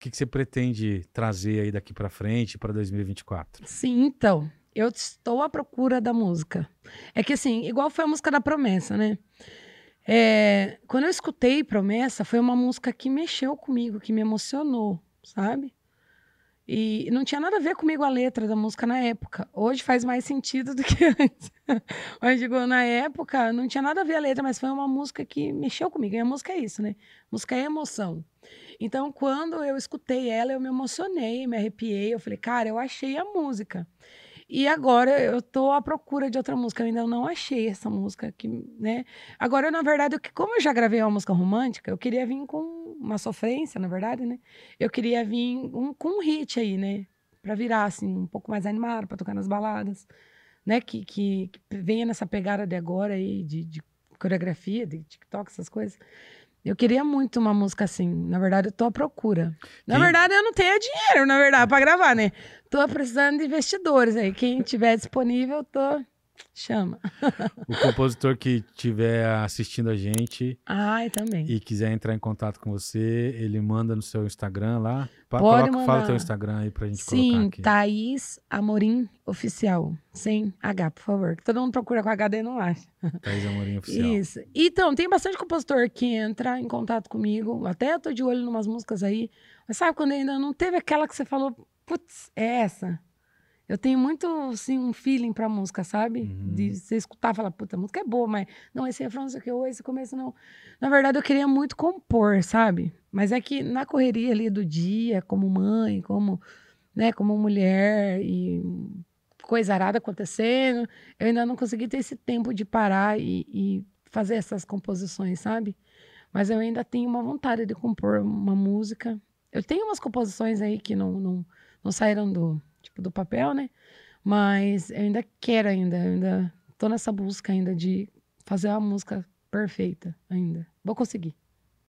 que, que você pretende trazer aí daqui para frente, para 2024? Sim, então, eu estou à procura da música. É que assim, igual foi a música da Promessa, né? É, quando eu escutei Promessa, foi uma música que mexeu comigo, que me emocionou, sabe? E não tinha nada a ver comigo a letra da música na época. Hoje faz mais sentido do que antes. Mas, digo, na época não tinha nada a ver a letra, mas foi uma música que mexeu comigo. E a música é isso, né? Música é emoção. Então, quando eu escutei ela, eu me emocionei, me arrepiei. Eu falei, cara, eu achei a música. E agora eu tô à procura de outra música. Eu ainda não achei essa música aqui, né? Agora, na verdade, eu, como eu já gravei uma música romântica, eu queria vir com uma sofrência, na verdade, né? Eu queria vir um, com um hit aí, né? Pra virar, assim, um pouco mais animado, pra tocar nas baladas, né? Que, que, que venha nessa pegada de agora aí, de, de coreografia, de TikTok, essas coisas. Eu queria muito uma música assim. Na verdade, eu tô à procura. Na verdade, eu não tenho dinheiro, na verdade, para gravar, né? Tô precisando de investidores aí. Quem tiver disponível, tô Chama. O compositor que estiver assistindo a gente Ai, também. e quiser entrar em contato com você, ele manda no seu Instagram lá. Pode Coloca, mandar. Fala o teu Instagram aí pra gente Sim, colocar aqui. Thaís Amorim Oficial. Sem H, por favor. Todo mundo procura com HD e não acha. Thaís Amorim Oficial. Isso. Então, tem bastante compositor que entra em contato comigo. Até eu tô de olho em umas músicas aí. Mas sabe quando ainda não teve aquela que você falou, putz, é essa? Eu tenho muito, assim, um feeling pra música, sabe? Uhum. De você escutar e falar, puta, a música é boa, mas não, esse refrão, não sei o que, ou esse começo não. Na verdade, eu queria muito compor, sabe? Mas é que na correria ali do dia, como mãe, como, né, como mulher e coisa arada acontecendo, eu ainda não consegui ter esse tempo de parar e, e fazer essas composições, sabe? Mas eu ainda tenho uma vontade de compor uma música. Eu tenho umas composições aí que não, não, não saíram do tipo, do papel, né? Mas eu ainda quero ainda, ainda tô nessa busca ainda de fazer uma música perfeita ainda. Vou conseguir.